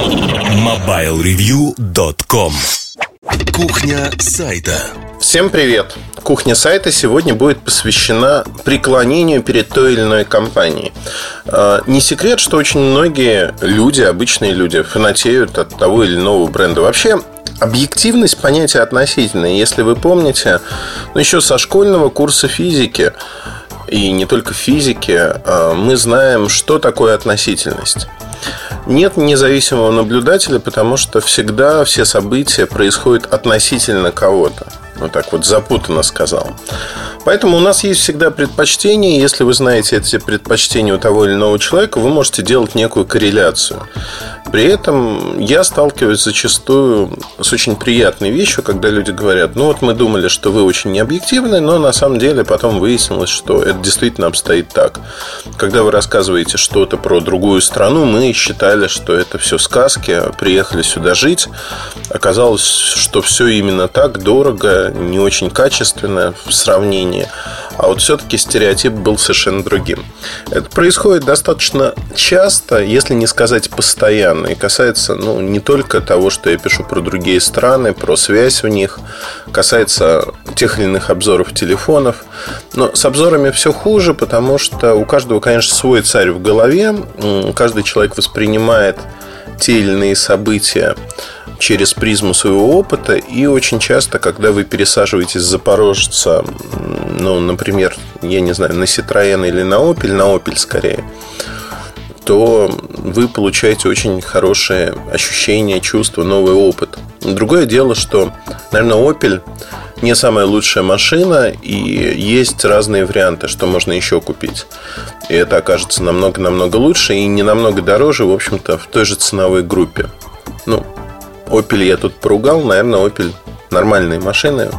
MobileReview.com Кухня сайта Всем привет! Кухня сайта сегодня будет посвящена преклонению перед той или иной компанией. А, не секрет, что очень многие люди, обычные люди, фанатеют от того или иного бренда. Вообще, Объективность понятие относительное. Если вы помните, ну, еще со школьного курса физики, и не только физики, а, мы знаем, что такое относительность. Нет независимого наблюдателя, потому что всегда все события происходят относительно кого-то. Вот так вот запутанно сказал. Поэтому у нас есть всегда предпочтения. Если вы знаете эти предпочтения у того или иного человека, вы можете делать некую корреляцию. При этом я сталкиваюсь зачастую с очень приятной вещью, когда люди говорят, ну вот мы думали, что вы очень необъективны, но на самом деле потом выяснилось, что это действительно обстоит так. Когда вы рассказываете что-то про другую страну, мы считали, что это все сказки, приехали сюда жить. Оказалось, что все именно так, дорого, не очень качественно в сравнении. А вот все-таки стереотип был совершенно другим. Это происходит достаточно часто, если не сказать постоянно. И касается ну, не только того, что я пишу про другие страны, про связь в них, касается тех или иных обзоров телефонов. Но с обзорами все хуже, потому что у каждого, конечно, свой царь в голове. Каждый человек воспринимает те или иные события через призму своего опыта. И очень часто, когда вы пересаживаетесь с Запорожца, ну, например, я не знаю, на Citroёn или на Opel, на Opel скорее, то вы получаете очень хорошее ощущение, чувство, новый опыт. Другое дело, что, наверное, Opel не самая лучшая машина, и есть разные варианты, что можно еще купить. И это окажется намного-намного лучше и не намного дороже, в общем-то, в той же ценовой группе. Ну, Opel я тут поругал, наверное, Opel нормальные машины.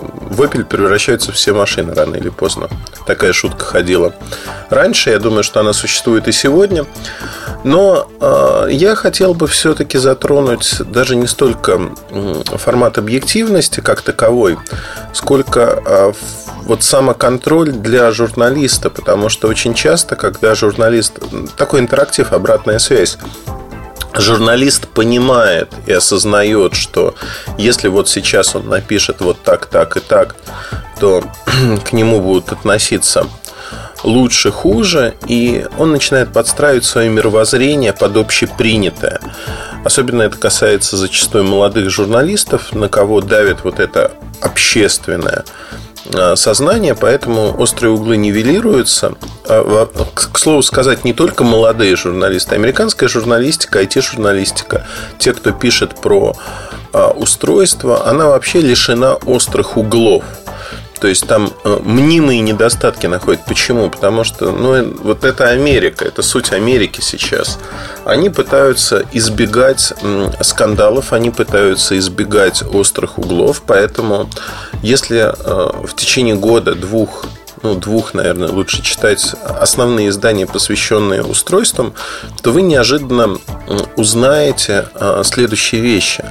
В Opel превращаются все машины рано или поздно. Такая шутка ходила. Раньше, я думаю, что она существует и сегодня. Но э, я хотел бы все-таки затронуть даже не столько формат объективности как таковой, сколько э, вот самоконтроль для журналиста, потому что очень часто, когда журналист такой интерактив, обратная связь, журналист понимает и осознает, что если вот сейчас он напишет вот так, так и так, то к нему будут относиться лучше, хуже, и он начинает подстраивать свое мировоззрение под общепринятое. Особенно это касается зачастую молодых журналистов, на кого давит вот это общественное Э, сознания, поэтому острые углы нивелируются. А, к слову сказать, не только молодые журналисты, американская журналистика, IT-журналистика, те, кто пишет про а, устройство, она вообще лишена острых углов. То есть там э, мнимые недостатки находят. Почему? Потому что ну, вот это Америка, это суть Америки сейчас. Они пытаются избегать скандалов, они пытаются избегать острых углов. Поэтому если э, в течение года, двух ну, двух, наверное, лучше читать основные издания, посвященные устройствам, то вы неожиданно узнаете э, следующие вещи,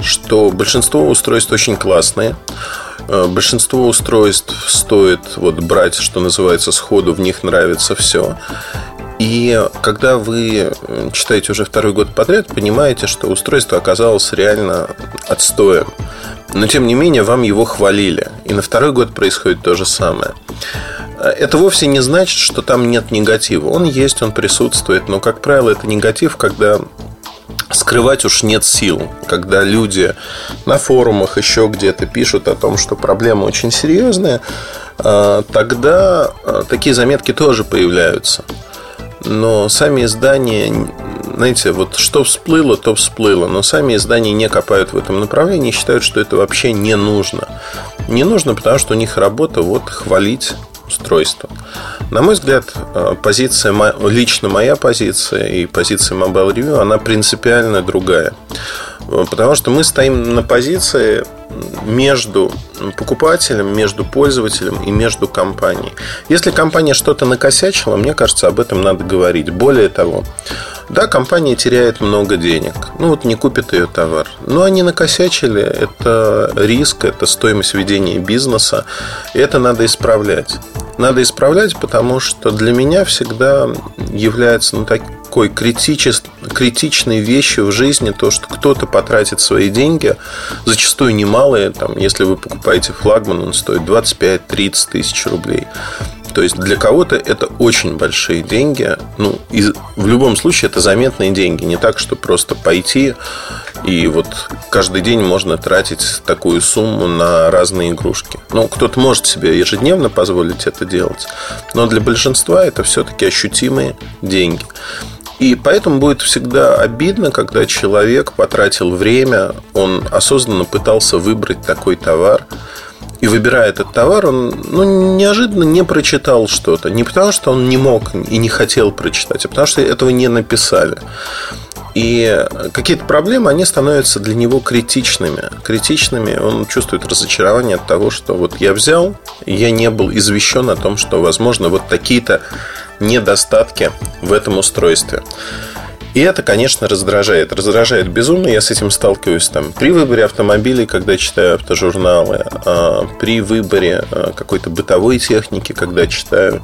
что большинство устройств очень классные, Э, большинство устройств стоит вот брать, что называется, сходу, в них нравится все. И когда вы э, читаете уже второй год подряд, понимаете, что устройство оказалось реально отстоем. Но тем не менее, вам его хвалили. И на второй год происходит то же самое. Э, это вовсе не значит, что там нет негатива. Он есть, он присутствует, но, как правило, это негатив, когда скрывать уж нет сил. Когда люди на форумах еще где-то пишут о том, что проблема очень серьезная, а, тогда а, такие заметки тоже появляются. Но сами издания, знаете, вот что всплыло, то всплыло. Но сами издания не копают в этом направлении и считают, что это вообще не нужно. Не нужно, потому что у них работа вот хвалить устройство. На мой взгляд, э, позиция, лично моя позиция и позиция Mobile Review, она принципиально другая. Э, потому что мы стоим на позиции между покупателем, между пользователем и между компанией. Если компания что-то накосячила, мне кажется, об этом надо говорить. Более того, да, компания теряет много денег. Ну вот не купит ее товар. Но они накосячили. Это риск, это стоимость ведения бизнеса. И это надо исправлять. Надо исправлять, потому что для меня всегда является ну, так, такой критичес, критичной вещью в жизни, то, что кто-то потратит свои деньги, зачастую немалые, там, если вы покупаете флагман, он стоит 25-30 тысяч рублей. То есть для кого-то это очень большие деньги. Ну, и в любом случае это заметные деньги. Не так, что просто пойти и вот каждый день можно тратить такую сумму на разные игрушки. Ну, кто-то может себе ежедневно позволить это делать, но для большинства это все-таки ощутимые деньги. И поэтому будет всегда обидно, когда человек потратил время, он осознанно пытался выбрать такой товар, и выбирая этот товар, он ну, неожиданно не прочитал что-то. Не потому, что он не мог и не хотел прочитать, а потому, что этого не написали. И какие-то проблемы, они становятся для него критичными. Критичными он чувствует разочарование от того, что вот я взял, и я не был извещен о том, что, возможно, вот такие-то недостатки в этом устройстве. И это, конечно, раздражает. Раздражает безумно. Я с этим сталкиваюсь там, при выборе автомобилей, когда читаю автожурналы, а, при выборе а, какой-то бытовой техники, когда читаю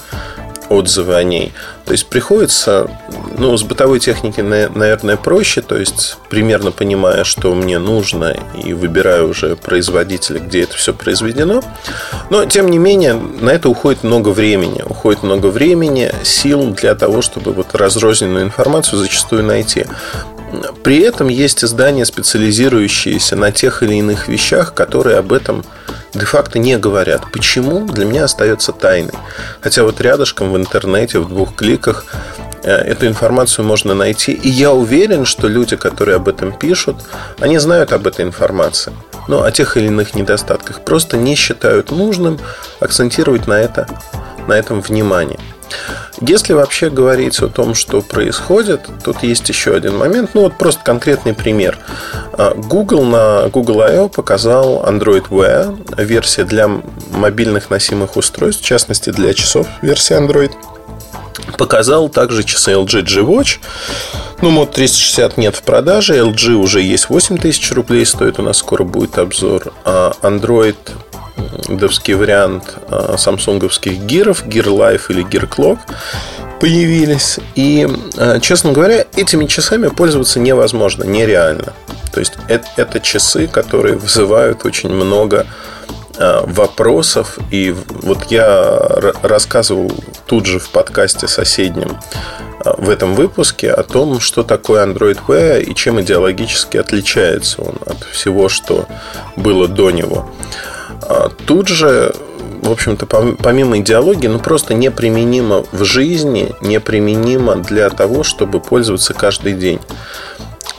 отзывы о ней. То есть приходится, ну, с бытовой техники, наверное, проще, то есть примерно понимая, что мне нужно, и выбираю уже производителя, где это все произведено. Но, тем не менее, на это уходит много времени. Уходит много времени, сил для того, чтобы вот разрозненную информацию зачастую найти. При этом есть издания, специализирующиеся на тех или иных вещах, которые об этом де-факто не говорят. Почему? Для меня остается тайной. Хотя вот рядышком в интернете, в двух кликах э, эту информацию можно найти. И я уверен, что люди, которые об этом пишут, они знают об этой информации. Но о тех или иных недостатках просто не считают нужным акцентировать на, это, на этом внимание. Если вообще говорить о том, что происходит, тут есть еще один момент. Ну, вот просто конкретный пример. А, Google на Google I.O. показал Android Wear, версия для мобильных носимых устройств, в частности для часов версия Android. Показал также часы LG G-Watch. Ну, мод 360 нет в продаже. LG уже есть 8 тысяч рублей стоит. У нас скоро будет обзор. А Android девский вариант а, самсунговских гиров, Gear Life или Gear Clock появились. И, а, честно говоря, этими часами пользоваться невозможно, нереально. То есть это, это часы, которые вызывают очень много а, вопросов. И вот я рассказывал тут же в подкасте соседнем в этом выпуске о том, что такое Android Wear и чем идеологически отличается он от всего, что было до него. А тут же, в общем-то, помимо идеологии, ну просто неприменимо в жизни, неприменимо для того, чтобы пользоваться каждый день.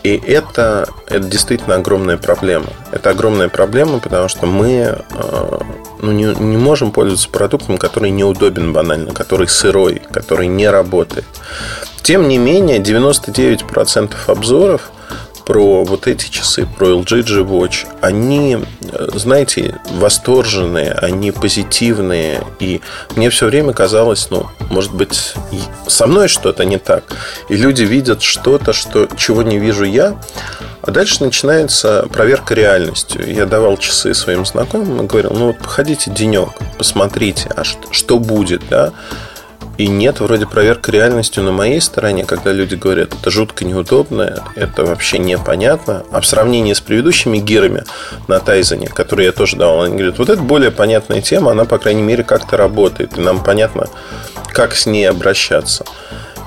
И это, это действительно огромная проблема. Это огромная проблема, потому что мы а, ну, не, не можем пользоваться продуктом, который неудобен банально, который сырой, который не работает. Тем не менее, 99% обзоров про вот эти часы, про LG G Watch, они, знаете, восторженные, они позитивные. И мне все время казалось, ну, может быть, со мной что-то не так. И люди видят что-то, что, чего не вижу я. А дальше начинается проверка реальностью. Я давал часы своим знакомым и говорил, ну вот походите денек, посмотрите, а что, что будет, да? И нет вроде проверка реальностью на моей стороне, когда люди говорят, это жутко неудобно, это вообще непонятно. А в сравнении с предыдущими гирами на Тайзене, которые я тоже давал, они говорят, вот это более понятная тема, она, по крайней мере, как-то работает. И нам понятно, как с ней обращаться.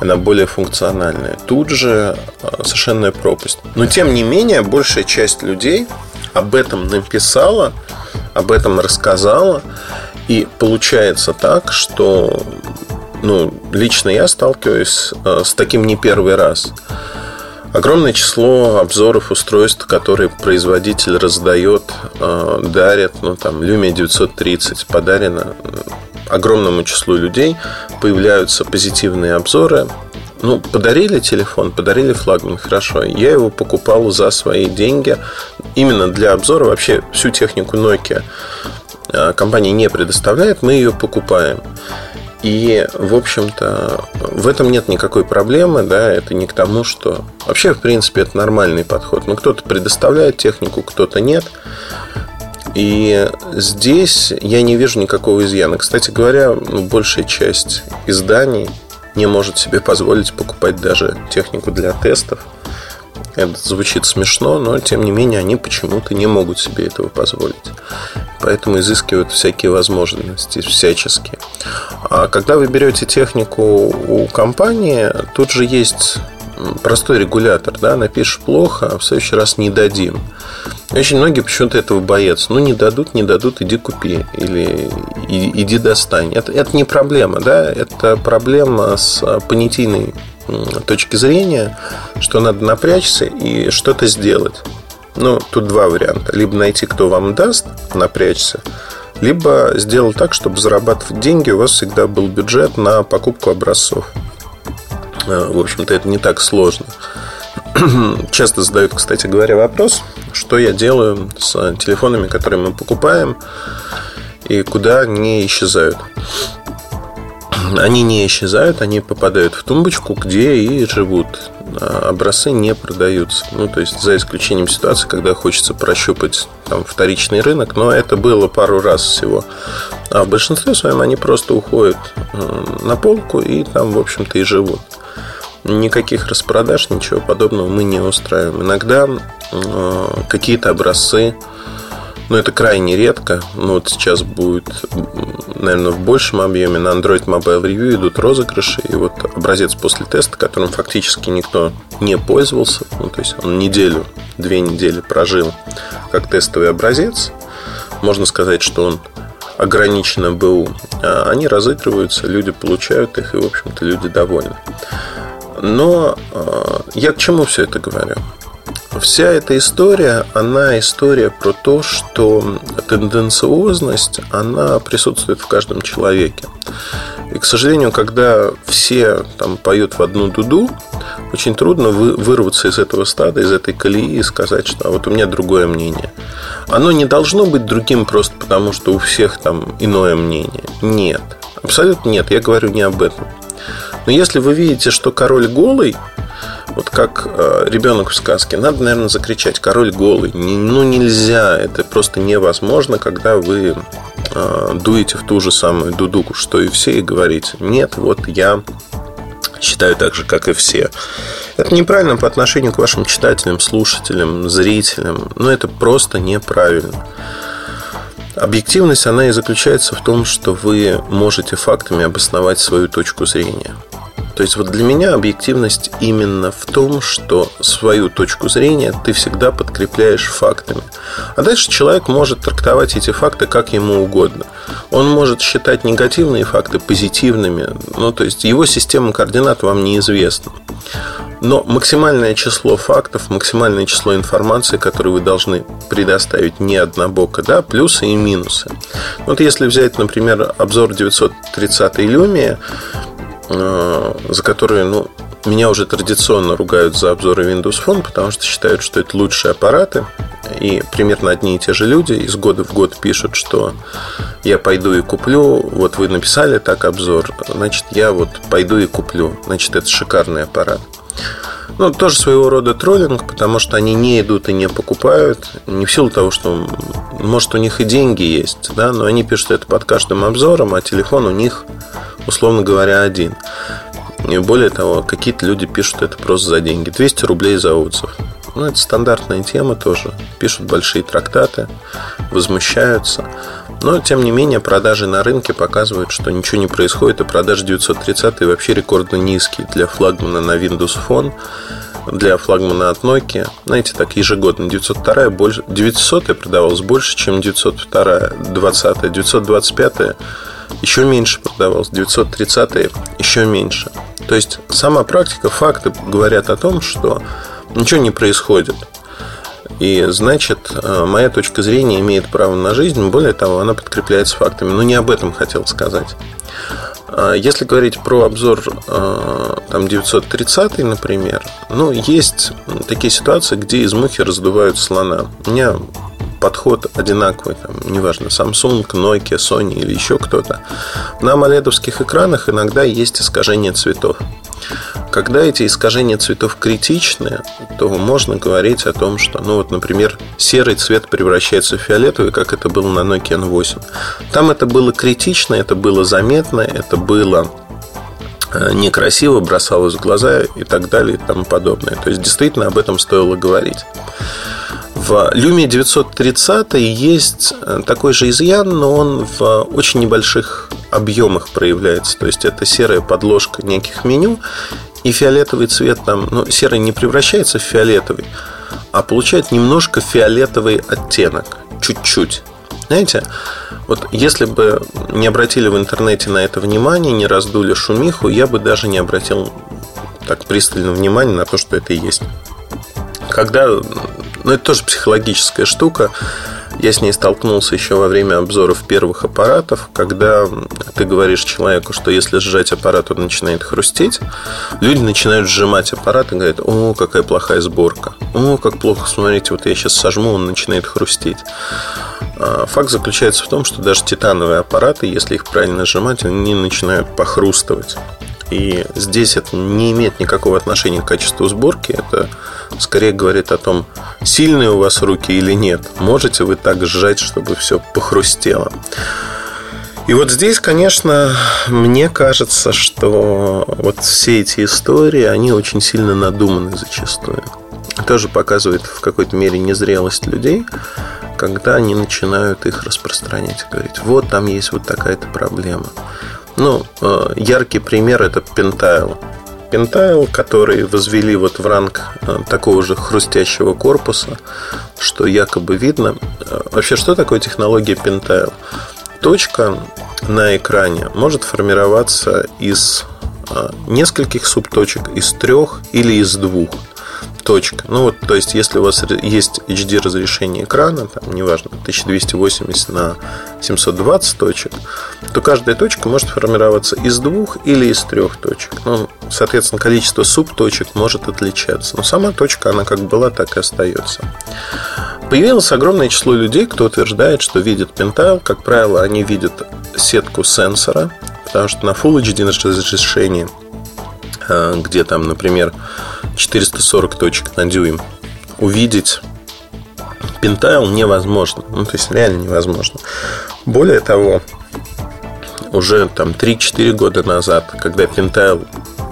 Она более функциональная. Тут же а, совершенная пропасть. Но, тем не менее, большая часть людей об этом написала, об этом рассказала. И получается так, что ну, лично я сталкиваюсь э, с таким не первый раз. Огромное число обзоров устройств, которые производитель раздает, э, дарит, ну там Lumia 930 подарено э, огромному числу людей, появляются позитивные обзоры. Ну, подарили телефон, подарили флагман, хорошо. Я его покупал за свои деньги именно для обзора. Вообще всю технику Nokia компания не предоставляет, мы ее покупаем. И, в общем-то, в этом нет никакой проблемы, да, это не к тому, что... Вообще, в принципе, это нормальный подход. Но кто-то предоставляет технику, кто-то нет. И здесь я не вижу никакого изъяна. Кстати говоря, ну, большая часть изданий, не может себе позволить покупать даже технику для тестов. Это звучит смешно, но тем не менее они почему-то не могут себе этого позволить. Поэтому изыскивают всякие возможности всяческие. А когда вы берете технику у компании, тут же есть простой регулятор, да, напишешь плохо, а в следующий раз не дадим. Очень многие почему-то этого боятся. Ну, не дадут, не дадут, иди купи. Или иди достань. Это, это не проблема, да, это проблема с понятийной точки зрения, что надо напрячься и что-то сделать. Ну, тут два варианта. Либо найти, кто вам даст, напрячься, либо сделать так, чтобы зарабатывать деньги, у вас всегда был бюджет на покупку образцов. Э, в общем-то, это не так сложно. Часто задают, кстати говоря, вопрос, что я делаю с телефонами, которые мы покупаем, и куда они исчезают. Они не исчезают, они попадают в тумбочку, где и живут. А образцы не продаются. Ну, то есть, за исключением ситуации, когда хочется прощупать там, вторичный рынок, но это было пару раз всего. А в большинстве своем они просто уходят на полку и там, в общем-то, и живут. Никаких распродаж, ничего подобного мы не устраиваем. Иногда э, какие-то образцы, но это крайне редко. Ну, вот сейчас будет, наверное, в большем объеме на Android Mobile Review идут розыгрыши. И вот образец после теста, которым фактически никто не пользовался, ну, то есть он неделю, две недели прожил как тестовый образец. Можно сказать, что он ограниченно был. А они разыгрываются, люди получают их, и, в общем-то, люди довольны. Но э, я к чему все это говорю? Вся эта история, она история про то, что тенденциозность, она присутствует в каждом человеке. И, к сожалению, когда все там поют в одну дуду, очень трудно вырваться из этого стада, из этой колеи и сказать, что а вот у меня другое мнение. Оно не должно быть другим просто потому, что у всех там иное мнение. Нет. Абсолютно нет. Я говорю не об этом. Но если вы видите, что король голый, вот как э, ребенок в сказке, надо, наверное, закричать «король голый». Не, ну, нельзя, это просто невозможно, когда вы э, дуете в ту же самую дудуку, что и все, и говорите «нет, вот я считаю так же, как и все». Это неправильно по отношению к вашим читателям, слушателям, зрителям. Но это просто неправильно. Объективность, она и заключается в том, что вы можете фактами обосновать свою точку зрения. То есть вот для меня объективность именно в том, что свою точку зрения ты всегда подкрепляешь фактами. А дальше человек может трактовать эти факты как ему угодно. Он может считать негативные факты позитивными. Ну, то есть его система координат вам неизвестна. Но максимальное число фактов, максимальное число информации, которую вы должны предоставить не однобоко, да, плюсы и минусы. Вот если взять, например, обзор 930 Lumia, за которые, ну, меня уже традиционно ругают за обзоры Windows Phone, потому что считают, что это лучшие аппараты. И примерно одни и те же люди из года в год пишут, что я пойду и куплю. Вот вы написали так обзор, значит, я вот пойду и куплю. Значит, это шикарный аппарат. Ну, тоже своего рода троллинг, потому что они не идут и не покупают. Не в силу того, что, может, у них и деньги есть, да, но они пишут это под каждым обзором, а телефон у них условно говоря, один. И более того, какие-то люди пишут это просто за деньги. 200 рублей за отзыв. Ну, это стандартная тема тоже. Пишут большие трактаты, возмущаются. Но, тем не менее, продажи на рынке показывают, что ничего не происходит, и продажи 930 вообще рекордно низкие для флагмана на Windows Phone, для флагмана от Nokia. Знаете, так ежегодно 902 больше, 900 продавалась больше, чем 902, 20, 925 еще меньше продавалось, 930 еще меньше. То есть сама практика, факты говорят о том, что ничего не происходит. И значит, э, моя точка зрения имеет право на жизнь, более того, она подкрепляется фактами. Но не об этом хотел сказать. А если говорить про обзор э, там 930, например, ну, есть такие ситуации, где из мухи раздувают слона. У меня подход одинаковый, там, неважно, Samsung, Nokia, Sony или еще кто-то. На AMOLED экранах иногда есть искажение цветов. Когда эти искажения цветов критичны, то можно говорить о том, что, ну вот, например, серый цвет превращается в фиолетовый, как это было на Nokia N8. Там это было критично, это было заметно, это было э, некрасиво, бросалось в глаза и так далее и тому подобное. То есть, действительно, об этом стоило говорить. В Lumia 930 есть э, такой же изъян, но он в очень небольших объемах проявляется. То есть это серая подложка неких меню, и фиолетовый цвет там, ну, серый не превращается в фиолетовый, а получает немножко фиолетовый оттенок, чуть-чуть. Знаете, вот если бы не обратили в интернете на это внимание, не раздули шумиху, я бы даже не обратил так пристального внимания на то, что это есть. Когда, ну это тоже психологическая штука, я с ней столкнулся еще во время обзоров первых аппаратов, когда ты говоришь человеку, что если сжать аппарат, он начинает хрустеть. Люди начинают сжимать аппарат и говорят, о, какая плохая сборка. О, как плохо, смотрите, вот я сейчас сожму, он начинает хрустеть. А факт заключается в том, что даже титановые аппараты, если их правильно сжимать, они начинают похрустывать. И здесь это не имеет никакого отношения к качеству сборки. Это скорее говорит о том, сильные у вас руки или нет. Можете вы так сжать, чтобы все похрустело. И вот здесь, конечно, мне кажется, что вот все эти истории, они очень сильно надуманы зачастую. Тоже показывает в какой-то мере незрелость людей, когда они начинают их распространять. Говорить, вот там есть вот такая-то проблема. Ну, э, яркий пример это Pentail. Pentail, который возвели вот в ранг э, такого же хрустящего корпуса, что якобы видно. Э, вообще, что такое технология Pentail? Точка на экране может формироваться из нескольких субточек, из трех или из двух – точка. Ну вот, то есть, если у вас есть HD разрешение экрана, там, неважно, 1280 на 720 точек, то каждая точка может формироваться из двух или из трех точек. Ну, соответственно, количество субточек может отличаться. Но сама точка, она как была, так и остается. Появилось огромное число людей, кто утверждает, что видит пентайл. Как правило, они видят сетку сенсора, потому что на Full HD разрешении, где там, например, 440 точек на дюйм, увидеть пентайл невозможно. Ну, то есть реально невозможно. Более того, уже там 3-4 года назад, когда пентайл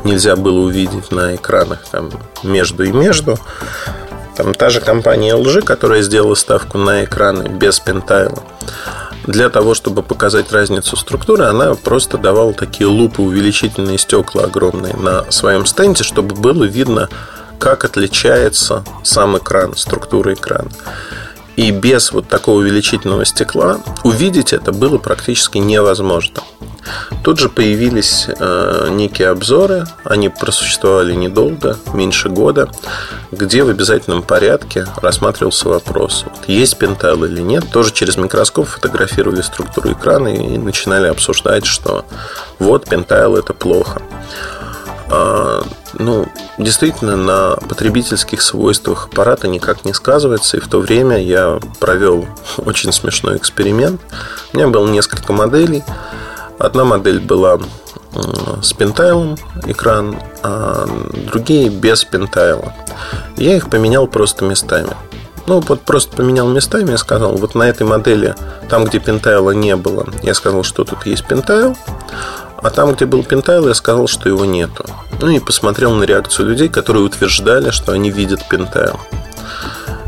нельзя было увидеть на экранах там между и между, там та же компания LG, которая сделала ставку на экраны без пентайла, для того, чтобы показать разницу структуры, она просто давала такие лупы, увеличительные стекла огромные на своем стенде, чтобы было видно, как отличается сам экран, структура экрана. И без вот такого увеличительного стекла увидеть это было практически невозможно. Тут же появились э, некие обзоры, они просуществовали недолго, меньше года, где в обязательном порядке рассматривался вопрос, вот, есть пентайл или нет. Тоже через микроскоп фотографировали структуру экрана и начинали обсуждать, что вот пентайл это плохо. А, ну, действительно, на потребительских свойствах аппарата никак не сказывается. И в то время я провел очень смешной эксперимент. У меня было несколько моделей. Одна модель была с пентайлом экран, а другие без пентайла. Я их поменял просто местами. Ну, вот просто поменял местами, я сказал, вот на этой модели, там, где пентайла не было, я сказал, что тут есть пентайл, а там, где был пентайл, я сказал, что его нету. Ну и посмотрел на реакцию людей, которые утверждали, что они видят пентайл.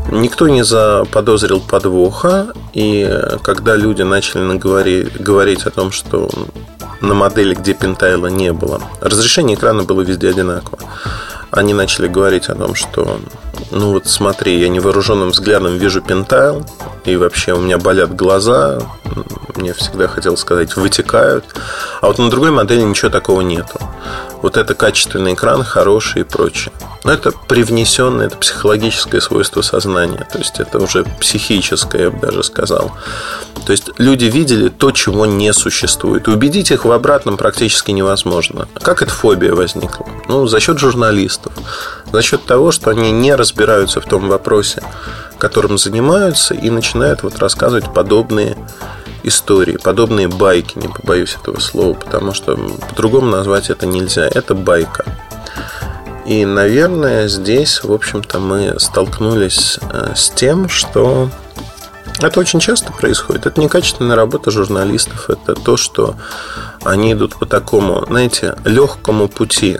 Никто не заподозрил подвоха, и когда люди начали говорить, говорить о том, что на модели, где пентайла не было, разрешение экрана было везде одинаково. Они начали говорить о том, что ну вот смотри, я невооруженным взглядом вижу пентайл, и вообще у меня болят глаза, мне всегда хотел сказать, вытекают. А вот на другой модели ничего такого нету. Вот это качественный экран, хороший и прочее. Но это привнесенное, это психологическое свойство сознания. То есть это уже психическое, я бы даже сказал. То есть люди видели то, чего не существует. Убедить их в обратном практически невозможно. Как эта фобия возникла? Ну, за счет журналистов. За счет того, что они не разбираются в том вопросе, которым занимаются, и начинают вот рассказывать подобные истории, подобные байки, не побоюсь этого слова, потому что по-другому назвать это нельзя. Это байка. И, наверное, здесь, в общем-то, мы столкнулись э, с тем, что это очень часто происходит. Это некачественная работа журналистов. Это то, что они идут по такому, знаете, легкому пути,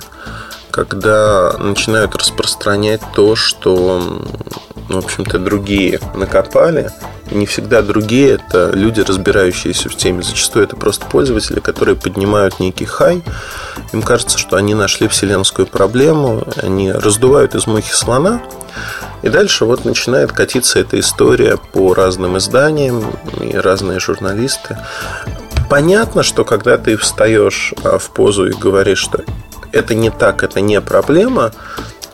когда начинают распространять то, что, в общем-то, другие накопали. И не всегда другие – это люди, разбирающиеся в теме. Зачастую это просто пользователи, которые поднимают некий хай. Им кажется, что они нашли вселенскую проблему, они раздувают из мухи слона, и дальше вот начинает катиться эта история по разным изданиям и разные журналисты. Понятно, что когда ты встаешь а, в позу и говоришь, что это не так, это не проблема,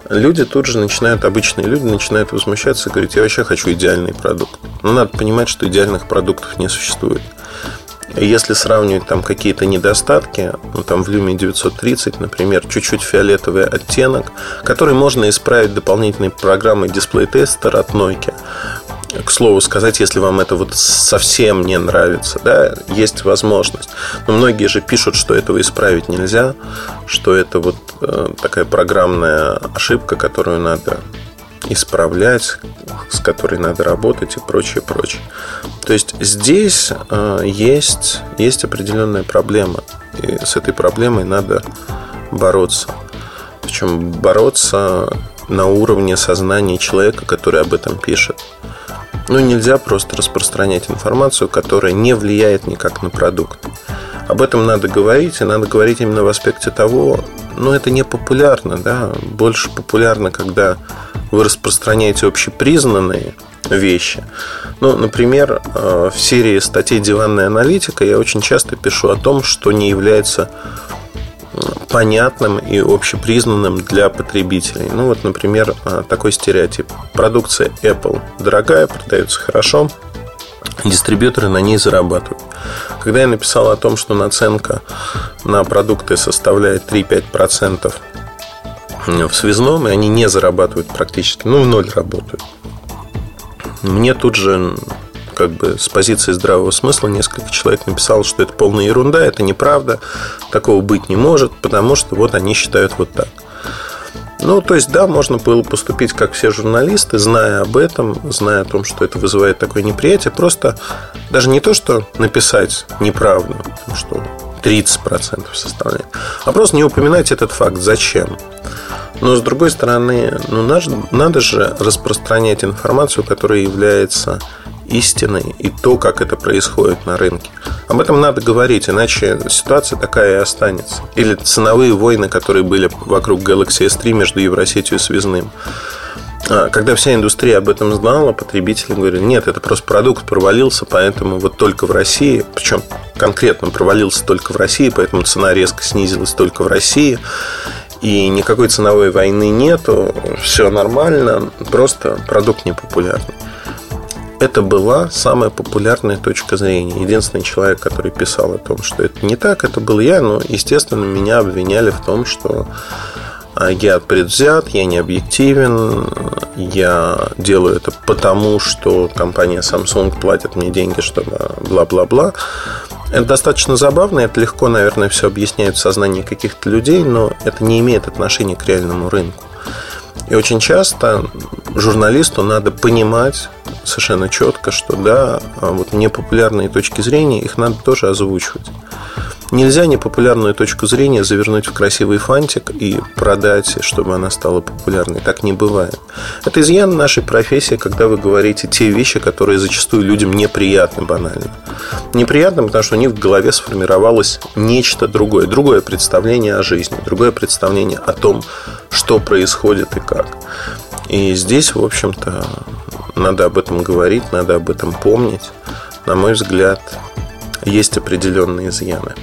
люди тут же начинают, обычные люди начинают возмущаться и говорить, я вообще хочу идеальный продукт. Но надо понимать, что идеальных продуктов не существует. Если сравнивать там какие-то недостатки, ну, там в Lume 930, например, чуть-чуть фиолетовый оттенок, который можно исправить дополнительной программой Tester от Nokia. К слову сказать, если вам это вот совсем не нравится, да, есть возможность. Но многие же пишут, что этого исправить нельзя, что это вот э, такая программная ошибка, которую надо исправлять, с которой надо работать и прочее, прочее. То есть здесь э, есть, есть определенная проблема. И с этой проблемой надо бороться. Причем бороться на уровне сознания человека, который об этом пишет. Ну, нельзя просто распространять информацию, которая не влияет никак на продукт. Об этом надо говорить, и надо говорить именно в аспекте того, ну, это не популярно, да, больше популярно, когда вы распространяете общепризнанные вещи. Ну, например, э, в серии статей «Диванная аналитика» я очень часто пишу о том, что не является понятным и общепризнанным для потребителей. Ну, вот, например, э, такой стереотип. Продукция Apple дорогая, продается хорошо, дистрибьюторы на ней зарабатывают. Когда я написал о том, что наценка на продукты составляет 3-5% в связном, и они не зарабатывают практически, ну, в ноль работают. Мне тут же как бы с позиции здравого смысла несколько человек написало, что это полная ерунда, это неправда, такого быть не может, потому что вот они считают вот так. Ну, то есть, да, можно было поступить, как все журналисты, зная об этом, зная о том, что это вызывает такое неприятие, просто даже не то, что написать неправду, что 30% составляет, а просто не упоминать этот факт. Зачем? Но с другой стороны, ну, надо, надо же распространять информацию, которая является истиной и то, как это происходит на рынке. Об этом надо говорить, иначе ситуация такая и останется. Или ценовые войны, которые были вокруг Galaxy S3 между Евросетью и связным. А, когда вся индустрия об этом знала, потребители говорили, нет, это просто продукт провалился, поэтому вот только в России, причем конкретно провалился только в России, поэтому цена резко снизилась только в России, и никакой ценовой войны нету, все нормально, просто продукт непопулярный. Это была самая популярная точка зрения. Единственный человек, который писал о том, что это не так, это был я, но, естественно, меня обвиняли в том, что а, я предвзят, я не объективен, я делаю это потому, что компания Samsung платит мне деньги, чтобы бла-бла-бла. Это достаточно забавно, это легко, наверное, все объясняет в сознании каких-то людей, но это не имеет отношения к реальному рынку. И очень часто журналисту надо понимать совершенно четко, что да, а вот непопулярные точки зрения, их надо тоже озвучивать. Нельзя непопулярную точку зрения завернуть в красивый фантик и продать, чтобы она стала популярной. Так не бывает. Это изъян нашей профессии, когда вы говорите те вещи, которые зачастую людям неприятны банально. Неприятно, потому что у них в голове сформировалось нечто другое, другое представление о жизни, другое представление о том, что происходит и как. И здесь, в общем-то, надо об этом говорить, надо об этом помнить. На мой взгляд, есть определенные изъяны.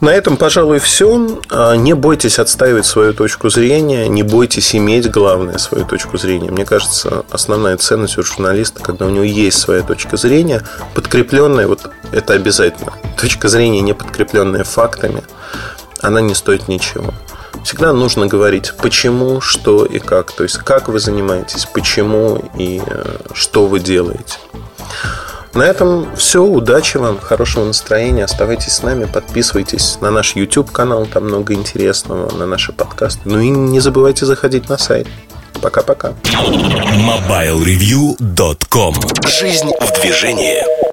На этом, пожалуй, все. А, не бойтесь отстаивать свою точку зрения, не бойтесь иметь, главное, свою точку зрения. Мне кажется, основная ценность у журналиста, когда у него есть своя точка зрения, подкрепленная, вот это обязательно. Точка зрения, не подкрепленная фактами, она не стоит ничего. Всегда нужно говорить, почему, что и как. То есть, как вы занимаетесь, почему и э, что вы делаете. На этом все. Удачи вам, хорошего настроения. Оставайтесь с нами, подписывайтесь на наш YouTube канал, там много интересного, на наши подкасты. Ну и не забывайте заходить на сайт. Пока-пока. MobileReview.com Жизнь в движении.